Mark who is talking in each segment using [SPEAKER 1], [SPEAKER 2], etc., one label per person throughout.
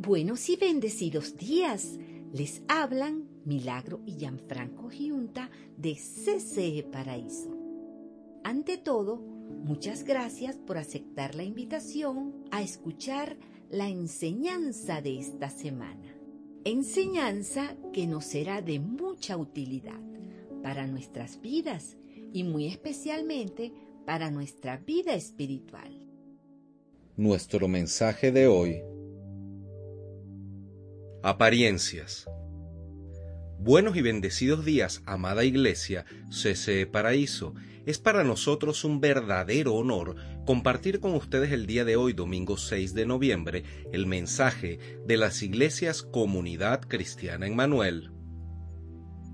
[SPEAKER 1] Buenos y bendecidos días. Les hablan Milagro y Gianfranco Giunta de CCE Paraíso. Ante todo, muchas gracias por aceptar la invitación a escuchar la enseñanza de esta semana. Enseñanza que nos será de mucha utilidad para nuestras vidas y muy especialmente para nuestra vida espiritual.
[SPEAKER 2] Nuestro mensaje de hoy Apariencias. Buenos y bendecidos días, amada Iglesia, CCE Paraíso. Es para nosotros un verdadero honor compartir con ustedes el día de hoy, domingo 6 de noviembre, el mensaje de las iglesias Comunidad Cristiana en Manuel.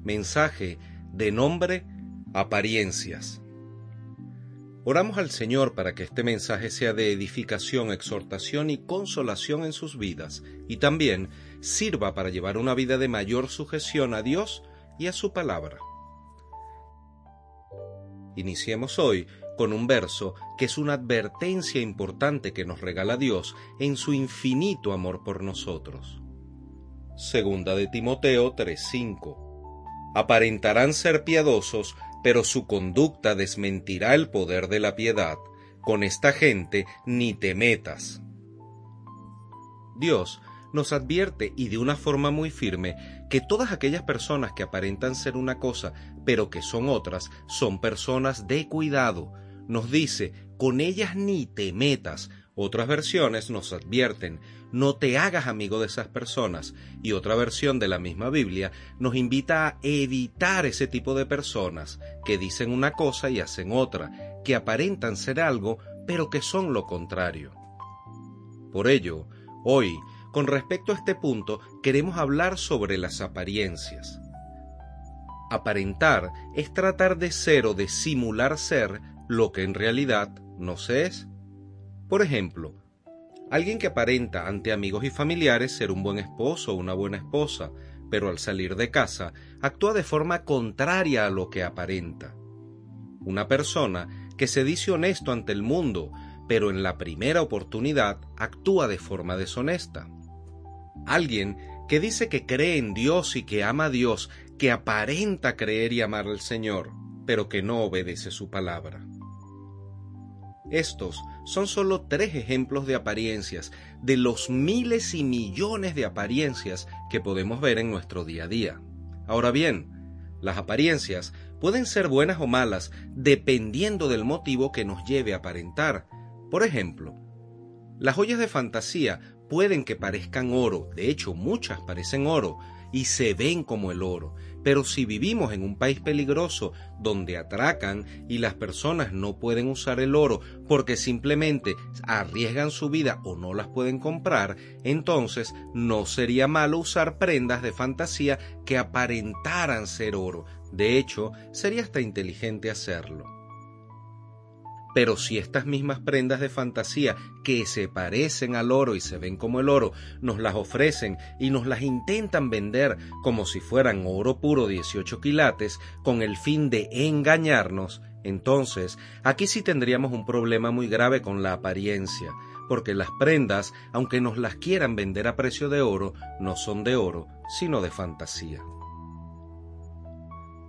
[SPEAKER 2] Mensaje de nombre Apariencias. Oramos al Señor para que este mensaje sea de edificación, exhortación y consolación en sus vidas y también sirva para llevar una vida de mayor sujeción a Dios y a su palabra. Iniciemos hoy con un verso que es una advertencia importante que nos regala Dios en su infinito amor por nosotros. Segunda de Timoteo 3:5. Aparentarán ser piadosos, pero su conducta desmentirá el poder de la piedad. Con esta gente ni te metas. Dios nos advierte y de una forma muy firme que todas aquellas personas que aparentan ser una cosa pero que son otras son personas de cuidado. Nos dice, con ellas ni te metas. Otras versiones nos advierten, no te hagas amigo de esas personas. Y otra versión de la misma Biblia nos invita a evitar ese tipo de personas que dicen una cosa y hacen otra, que aparentan ser algo, pero que son lo contrario. Por ello, hoy, con respecto a este punto, queremos hablar sobre las apariencias. Aparentar es tratar de ser o de simular ser lo que en realidad no se es. Por ejemplo, alguien que aparenta ante amigos y familiares ser un buen esposo o una buena esposa, pero al salir de casa actúa de forma contraria a lo que aparenta. Una persona que se dice honesto ante el mundo, pero en la primera oportunidad actúa de forma deshonesta. Alguien que dice que cree en Dios y que ama a Dios, que aparenta creer y amar al Señor, pero que no obedece su palabra. Estos son solo tres ejemplos de apariencias, de los miles y millones de apariencias que podemos ver en nuestro día a día. Ahora bien, las apariencias pueden ser buenas o malas dependiendo del motivo que nos lleve a aparentar. Por ejemplo, las joyas de fantasía pueden que parezcan oro, de hecho muchas parecen oro, y se ven como el oro, pero si vivimos en un país peligroso donde atracan y las personas no pueden usar el oro porque simplemente arriesgan su vida o no las pueden comprar, entonces no sería malo usar prendas de fantasía que aparentaran ser oro. De hecho, sería hasta inteligente hacerlo. Pero si estas mismas prendas de fantasía que se parecen al oro y se ven como el oro, nos las ofrecen y nos las intentan vender como si fueran oro puro 18 quilates con el fin de engañarnos, entonces aquí sí tendríamos un problema muy grave con la apariencia, porque las prendas, aunque nos las quieran vender a precio de oro, no son de oro, sino de fantasía.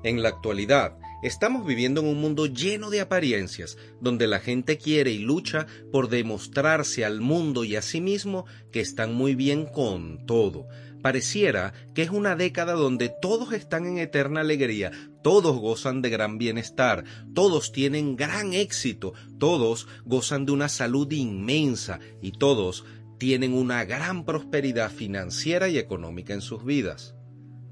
[SPEAKER 2] En la actualidad, Estamos viviendo en un mundo lleno de apariencias, donde la gente quiere y lucha por demostrarse al mundo y a sí mismo que están muy bien con todo. Pareciera que es una década donde todos están en eterna alegría, todos gozan de gran bienestar, todos tienen gran éxito, todos gozan de una salud inmensa y todos tienen una gran prosperidad financiera y económica en sus vidas.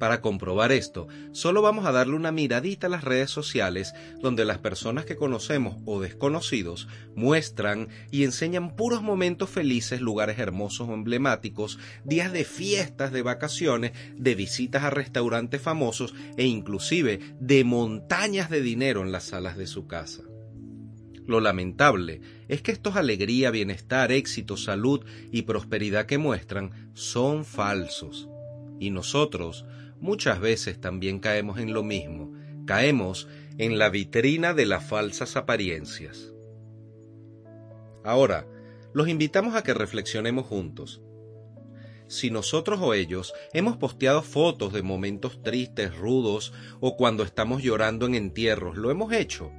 [SPEAKER 2] Para comprobar esto, solo vamos a darle una miradita a las redes sociales donde las personas que conocemos o desconocidos muestran y enseñan puros momentos felices, lugares hermosos o emblemáticos, días de fiestas, de vacaciones, de visitas a restaurantes famosos e inclusive de montañas de dinero en las salas de su casa. Lo lamentable es que estos alegría, bienestar, éxito, salud y prosperidad que muestran son falsos. Y nosotros muchas veces también caemos en lo mismo, caemos en la vitrina de las falsas apariencias. Ahora, los invitamos a que reflexionemos juntos. si nosotros o ellos hemos posteado fotos de momentos tristes, rudos, o cuando estamos llorando en entierros, ¿lo hemos hecho?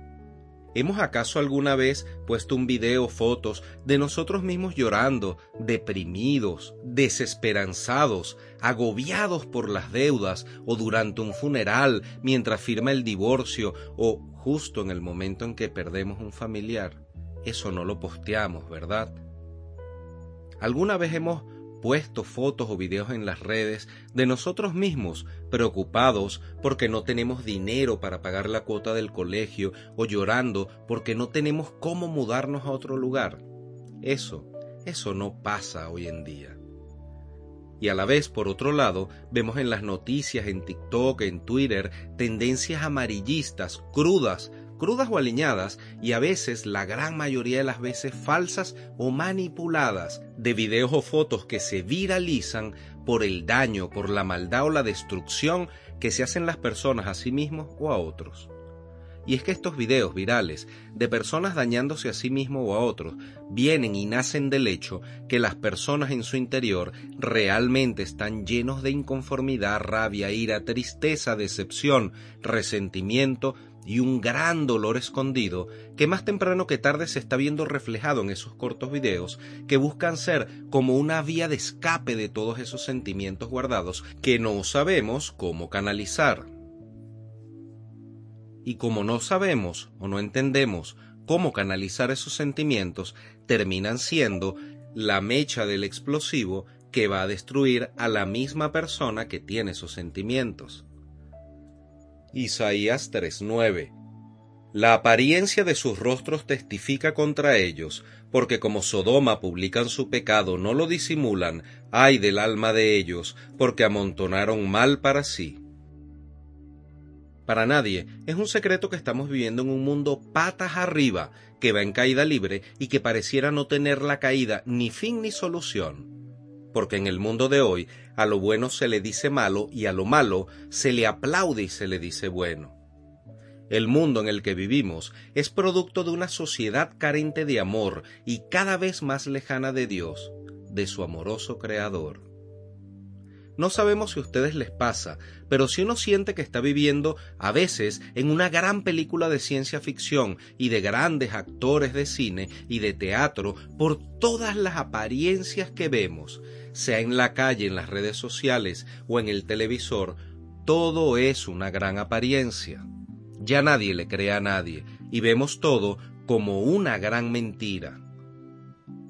[SPEAKER 2] ¿Hemos acaso alguna vez puesto un video fotos de nosotros mismos llorando, deprimidos, desesperanzados, agobiados por las deudas o durante un funeral mientras firma el divorcio o justo en el momento en que perdemos un familiar? Eso no lo posteamos, ¿verdad? ¿Alguna vez hemos puesto fotos o videos en las redes de nosotros mismos preocupados porque no tenemos dinero para pagar la cuota del colegio o llorando porque no tenemos cómo mudarnos a otro lugar. Eso, eso no pasa hoy en día. Y a la vez, por otro lado, vemos en las noticias, en TikTok, en Twitter, tendencias amarillistas, crudas, crudas o aliñadas y a veces, la gran mayoría de las veces, falsas o manipuladas de videos o fotos que se viralizan por el daño, por la maldad o la destrucción que se hacen las personas a sí mismos o a otros. Y es que estos videos virales de personas dañándose a sí mismo o a otros vienen y nacen del hecho que las personas en su interior realmente están llenos de inconformidad, rabia, ira, tristeza, decepción, resentimiento y un gran dolor escondido que más temprano que tarde se está viendo reflejado en esos cortos videos que buscan ser como una vía de escape de todos esos sentimientos guardados que no sabemos cómo canalizar. Y como no sabemos o no entendemos cómo canalizar esos sentimientos, terminan siendo la mecha del explosivo que va a destruir a la misma persona que tiene esos sentimientos. Isaías 3:9 La apariencia de sus rostros testifica contra ellos, porque como Sodoma publican su pecado, no lo disimulan, ay del alma de ellos, porque amontonaron mal para sí. Para nadie es un secreto que estamos viviendo en un mundo patas arriba, que va en caída libre y que pareciera no tener la caída ni fin ni solución porque en el mundo de hoy a lo bueno se le dice malo y a lo malo se le aplaude y se le dice bueno. El mundo en el que vivimos es producto de una sociedad carente de amor y cada vez más lejana de Dios, de su amoroso Creador. No sabemos si a ustedes les pasa, pero si uno siente que está viviendo a veces en una gran película de ciencia ficción y de grandes actores de cine y de teatro por todas las apariencias que vemos, sea en la calle, en las redes sociales o en el televisor, todo es una gran apariencia. Ya nadie le cree a nadie y vemos todo como una gran mentira.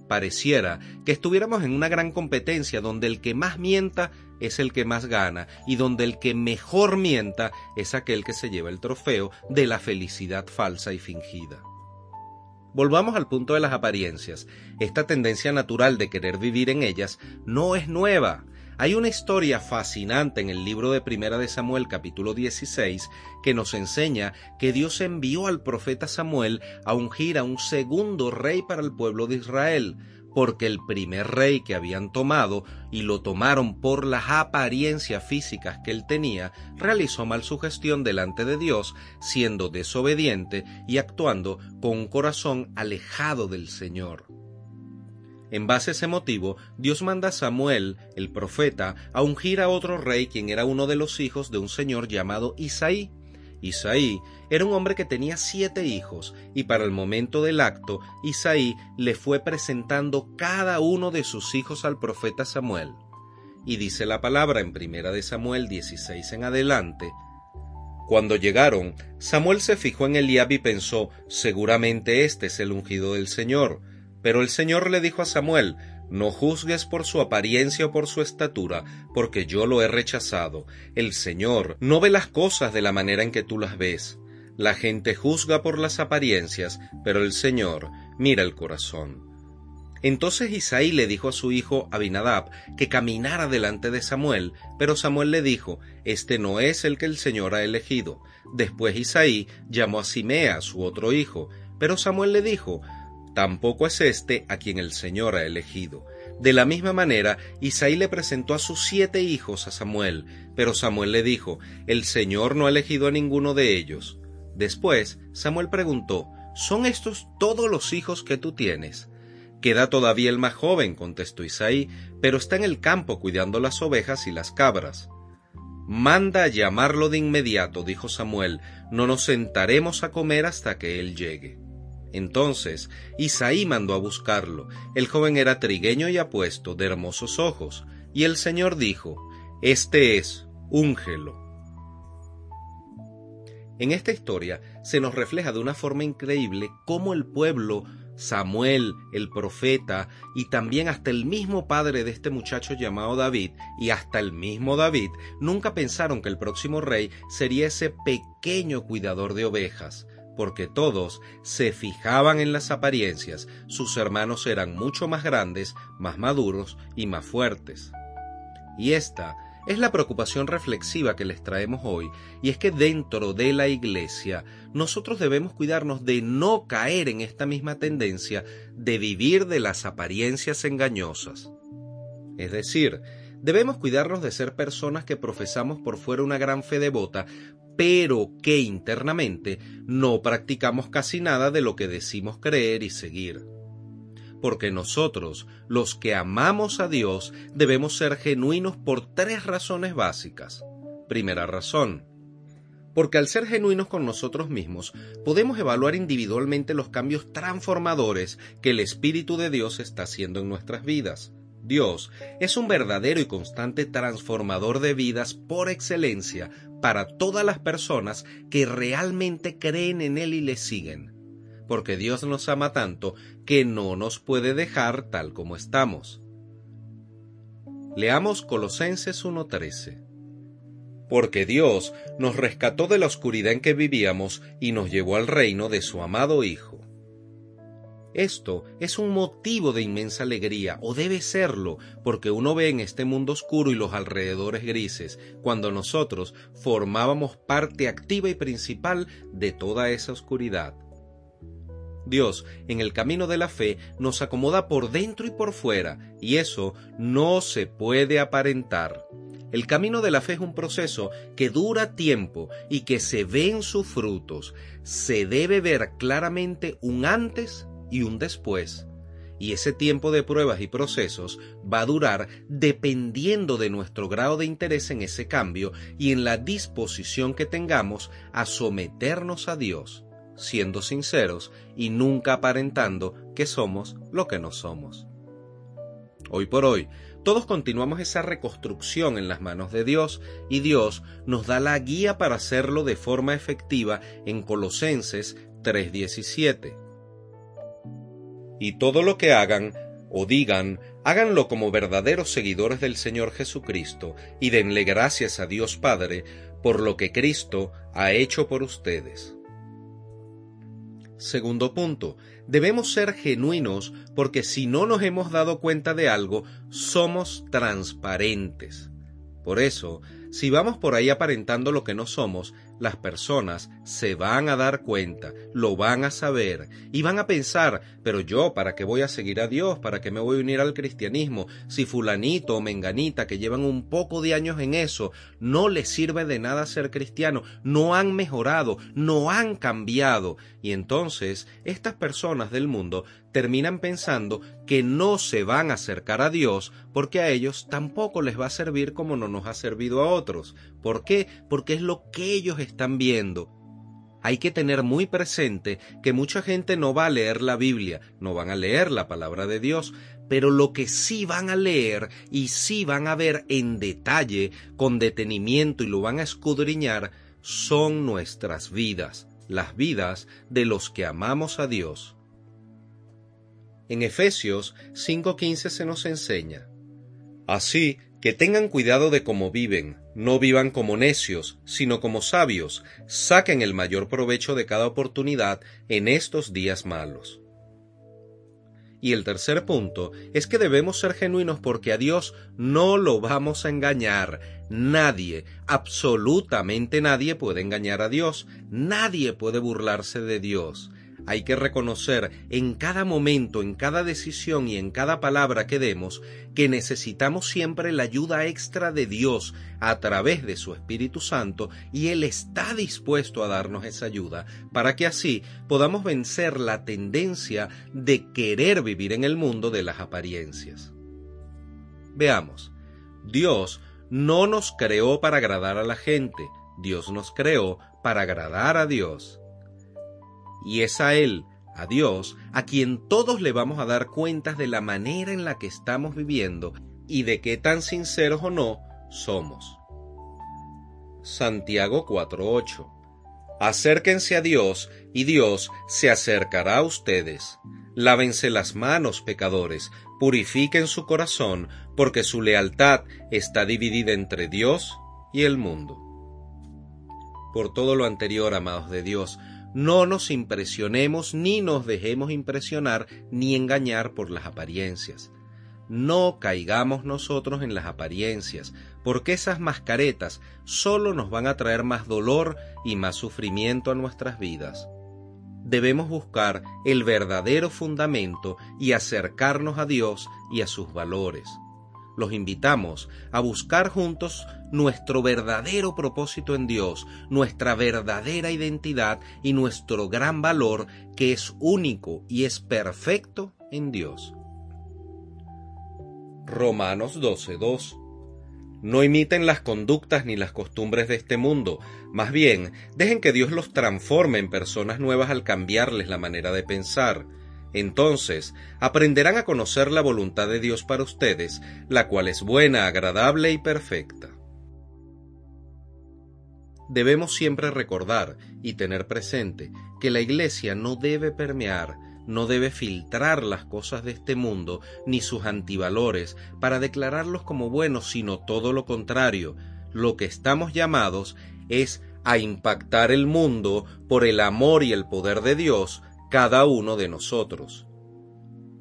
[SPEAKER 2] Pareciera que estuviéramos en una gran competencia donde el que más mienta es el que más gana y donde el que mejor mienta es aquel que se lleva el trofeo de la felicidad falsa y fingida. Volvamos al punto de las apariencias. Esta tendencia natural de querer vivir en ellas no es nueva. Hay una historia fascinante en el libro de Primera de Samuel capítulo 16 que nos enseña que Dios envió al profeta Samuel a ungir a un segundo rey para el pueblo de Israel, porque el primer rey que habían tomado y lo tomaron por las apariencias físicas que él tenía, realizó mal su gestión delante de Dios, siendo desobediente y actuando con un corazón alejado del Señor. En base a ese motivo, Dios manda a Samuel, el profeta, a ungir a otro rey quien era uno de los hijos de un señor llamado Isaí, Isaí era un hombre que tenía siete hijos, y para el momento del acto, Isaí le fue presentando cada uno de sus hijos al profeta Samuel. Y dice la palabra en primera de Samuel 16 en adelante, cuando llegaron, Samuel se fijó en Eliab y pensó, seguramente este es el ungido del Señor. Pero el Señor le dijo a Samuel, no juzgues por su apariencia o por su estatura, porque yo lo he rechazado. El Señor no ve las cosas de la manera en que tú las ves. La gente juzga por las apariencias, pero el Señor mira el corazón. Entonces Isaí le dijo a su hijo Abinadab que caminara delante de Samuel, pero Samuel le dijo, Este no es el que el Señor ha elegido. Después Isaí llamó a Simea, su otro hijo, pero Samuel le dijo, tampoco es este a quien el Señor ha elegido. De la misma manera, Isaí le presentó a sus siete hijos a Samuel, pero Samuel le dijo, El Señor no ha elegido a ninguno de ellos. Después, Samuel preguntó, ¿Son estos todos los hijos que tú tienes? Queda todavía el más joven, contestó Isaí, pero está en el campo cuidando las ovejas y las cabras. Manda a llamarlo de inmediato, dijo Samuel, no nos sentaremos a comer hasta que él llegue. Entonces Isaí mandó a buscarlo. El joven era trigueño y apuesto, de hermosos ojos, y el Señor dijo, Este es, úngelo. En esta historia se nos refleja de una forma increíble cómo el pueblo Samuel, el profeta, y también hasta el mismo padre de este muchacho llamado David, y hasta el mismo David, nunca pensaron que el próximo rey sería ese pequeño cuidador de ovejas, porque todos se fijaban en las apariencias, sus hermanos eran mucho más grandes, más maduros y más fuertes. Y esta es la preocupación reflexiva que les traemos hoy, y es que dentro de la Iglesia nosotros debemos cuidarnos de no caer en esta misma tendencia de vivir de las apariencias engañosas. Es decir, debemos cuidarnos de ser personas que profesamos por fuera una gran fe devota, pero que internamente no practicamos casi nada de lo que decimos creer y seguir porque nosotros, los que amamos a Dios, debemos ser genuinos por tres razones básicas. Primera razón, porque al ser genuinos con nosotros mismos, podemos evaluar individualmente los cambios transformadores que el Espíritu de Dios está haciendo en nuestras vidas. Dios es un verdadero y constante transformador de vidas por excelencia para todas las personas que realmente creen en Él y le siguen porque Dios nos ama tanto que no nos puede dejar tal como estamos. Leamos Colosenses 1.13. Porque Dios nos rescató de la oscuridad en que vivíamos y nos llevó al reino de su amado Hijo. Esto es un motivo de inmensa alegría, o debe serlo, porque uno ve en este mundo oscuro y los alrededores grises, cuando nosotros formábamos parte activa y principal de toda esa oscuridad. Dios, en el camino de la fe, nos acomoda por dentro y por fuera, y eso no se puede aparentar. El camino de la fe es un proceso que dura tiempo y que se ven sus frutos. Se debe ver claramente un antes y un después. Y ese tiempo de pruebas y procesos va a durar dependiendo de nuestro grado de interés en ese cambio y en la disposición que tengamos a someternos a Dios siendo sinceros y nunca aparentando que somos lo que no somos. Hoy por hoy, todos continuamos esa reconstrucción en las manos de Dios y Dios nos da la guía para hacerlo de forma efectiva en Colosenses 3:17. Y todo lo que hagan o digan, háganlo como verdaderos seguidores del Señor Jesucristo y denle gracias a Dios Padre por lo que Cristo ha hecho por ustedes. Segundo punto, debemos ser genuinos porque si no nos hemos dado cuenta de algo, somos transparentes. Por eso, si vamos por ahí aparentando lo que no somos, las personas se van a dar cuenta, lo van a saber y van a pensar, pero yo, ¿para qué voy a seguir a Dios? ¿Para qué me voy a unir al cristianismo? Si fulanito o menganita que llevan un poco de años en eso, no les sirve de nada ser cristiano, no han mejorado, no han cambiado. Y entonces estas personas del mundo terminan pensando que no se van a acercar a Dios porque a ellos tampoco les va a servir como no nos ha servido a otros. ¿Por qué? Porque es lo que ellos están viendo. Hay que tener muy presente que mucha gente no va a leer la Biblia, no van a leer la palabra de Dios, pero lo que sí van a leer y sí van a ver en detalle, con detenimiento y lo van a escudriñar, son nuestras vidas, las vidas de los que amamos a Dios. En Efesios 5:15 se nos enseña, Así que tengan cuidado de cómo viven, no vivan como necios, sino como sabios, saquen el mayor provecho de cada oportunidad en estos días malos. Y el tercer punto es que debemos ser genuinos porque a Dios no lo vamos a engañar. Nadie, absolutamente nadie puede engañar a Dios. Nadie puede burlarse de Dios. Hay que reconocer en cada momento, en cada decisión y en cada palabra que demos que necesitamos siempre la ayuda extra de Dios a través de su Espíritu Santo y Él está dispuesto a darnos esa ayuda para que así podamos vencer la tendencia de querer vivir en el mundo de las apariencias. Veamos, Dios no nos creó para agradar a la gente, Dios nos creó para agradar a Dios y es a Él, a Dios, a quien todos le vamos a dar cuentas de la manera en la que estamos viviendo y de qué tan sinceros o no somos. Santiago 4:8 Acérquense a Dios y Dios se acercará a ustedes. Lávense las manos, pecadores, purifiquen su corazón, porque su lealtad está dividida entre Dios y el mundo. Por todo lo anterior, amados de Dios, no nos impresionemos ni nos dejemos impresionar ni engañar por las apariencias. No caigamos nosotros en las apariencias, porque esas mascaretas solo nos van a traer más dolor y más sufrimiento a nuestras vidas. Debemos buscar el verdadero fundamento y acercarnos a Dios y a sus valores los invitamos a buscar juntos nuestro verdadero propósito en Dios, nuestra verdadera identidad y nuestro gran valor que es único y es perfecto en Dios. Romanos 12:2 No imiten las conductas ni las costumbres de este mundo, más bien dejen que Dios los transforme en personas nuevas al cambiarles la manera de pensar entonces aprenderán a conocer la voluntad de Dios para ustedes, la cual es buena, agradable y perfecta. Debemos siempre recordar y tener presente que la Iglesia no debe permear, no debe filtrar las cosas de este mundo ni sus antivalores para declararlos como buenos, sino todo lo contrario. Lo que estamos llamados es a impactar el mundo por el amor y el poder de Dios cada uno de nosotros.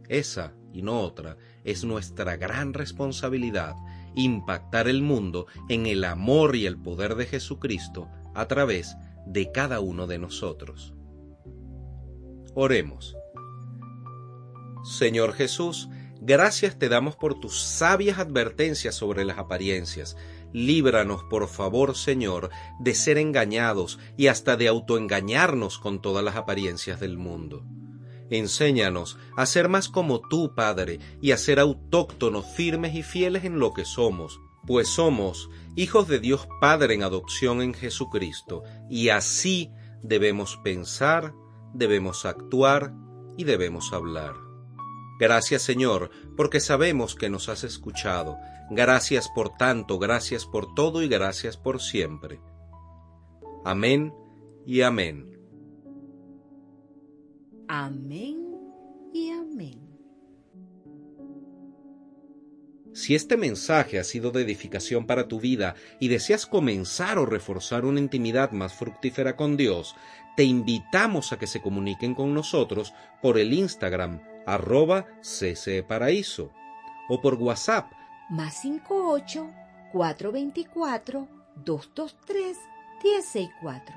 [SPEAKER 2] Esa y no otra es nuestra gran responsabilidad, impactar el mundo en el amor y el poder de Jesucristo a través de cada uno de nosotros. Oremos. Señor Jesús, gracias te damos por tus sabias advertencias sobre las apariencias, Líbranos, por favor, Señor, de ser engañados y hasta de autoengañarnos con todas las apariencias del mundo. Enséñanos a ser más como tú, Padre, y a ser autóctonos, firmes y fieles en lo que somos, pues somos hijos de Dios Padre en adopción en Jesucristo, y así debemos pensar, debemos actuar y debemos hablar. Gracias Señor, porque sabemos que nos has escuchado. Gracias por tanto, gracias por todo y gracias por siempre. Amén y amén.
[SPEAKER 1] Amén y amén.
[SPEAKER 2] Si este mensaje ha sido de edificación para tu vida y deseas comenzar o reforzar una intimidad más fructífera con Dios, te invitamos a que se comuniquen con nosotros por el Instagram arroba ccparaíso o por WhatsApp
[SPEAKER 1] más 58 424 223 164.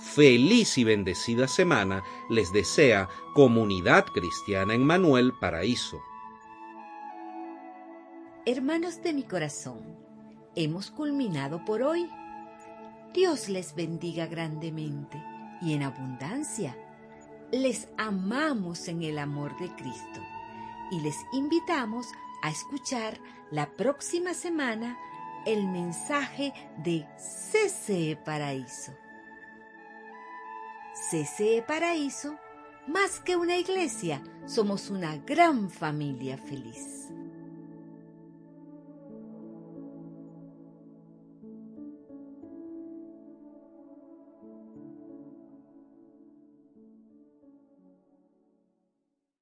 [SPEAKER 2] Feliz y bendecida semana les desea Comunidad Cristiana en Manuel Paraíso.
[SPEAKER 1] Hermanos de mi corazón, hemos culminado por hoy. Dios les bendiga grandemente y en abundancia les amamos en el amor de Cristo y les invitamos a escuchar la próxima semana el mensaje de CCE Paraíso. CCE Paraíso, más que una iglesia, somos una gran familia feliz.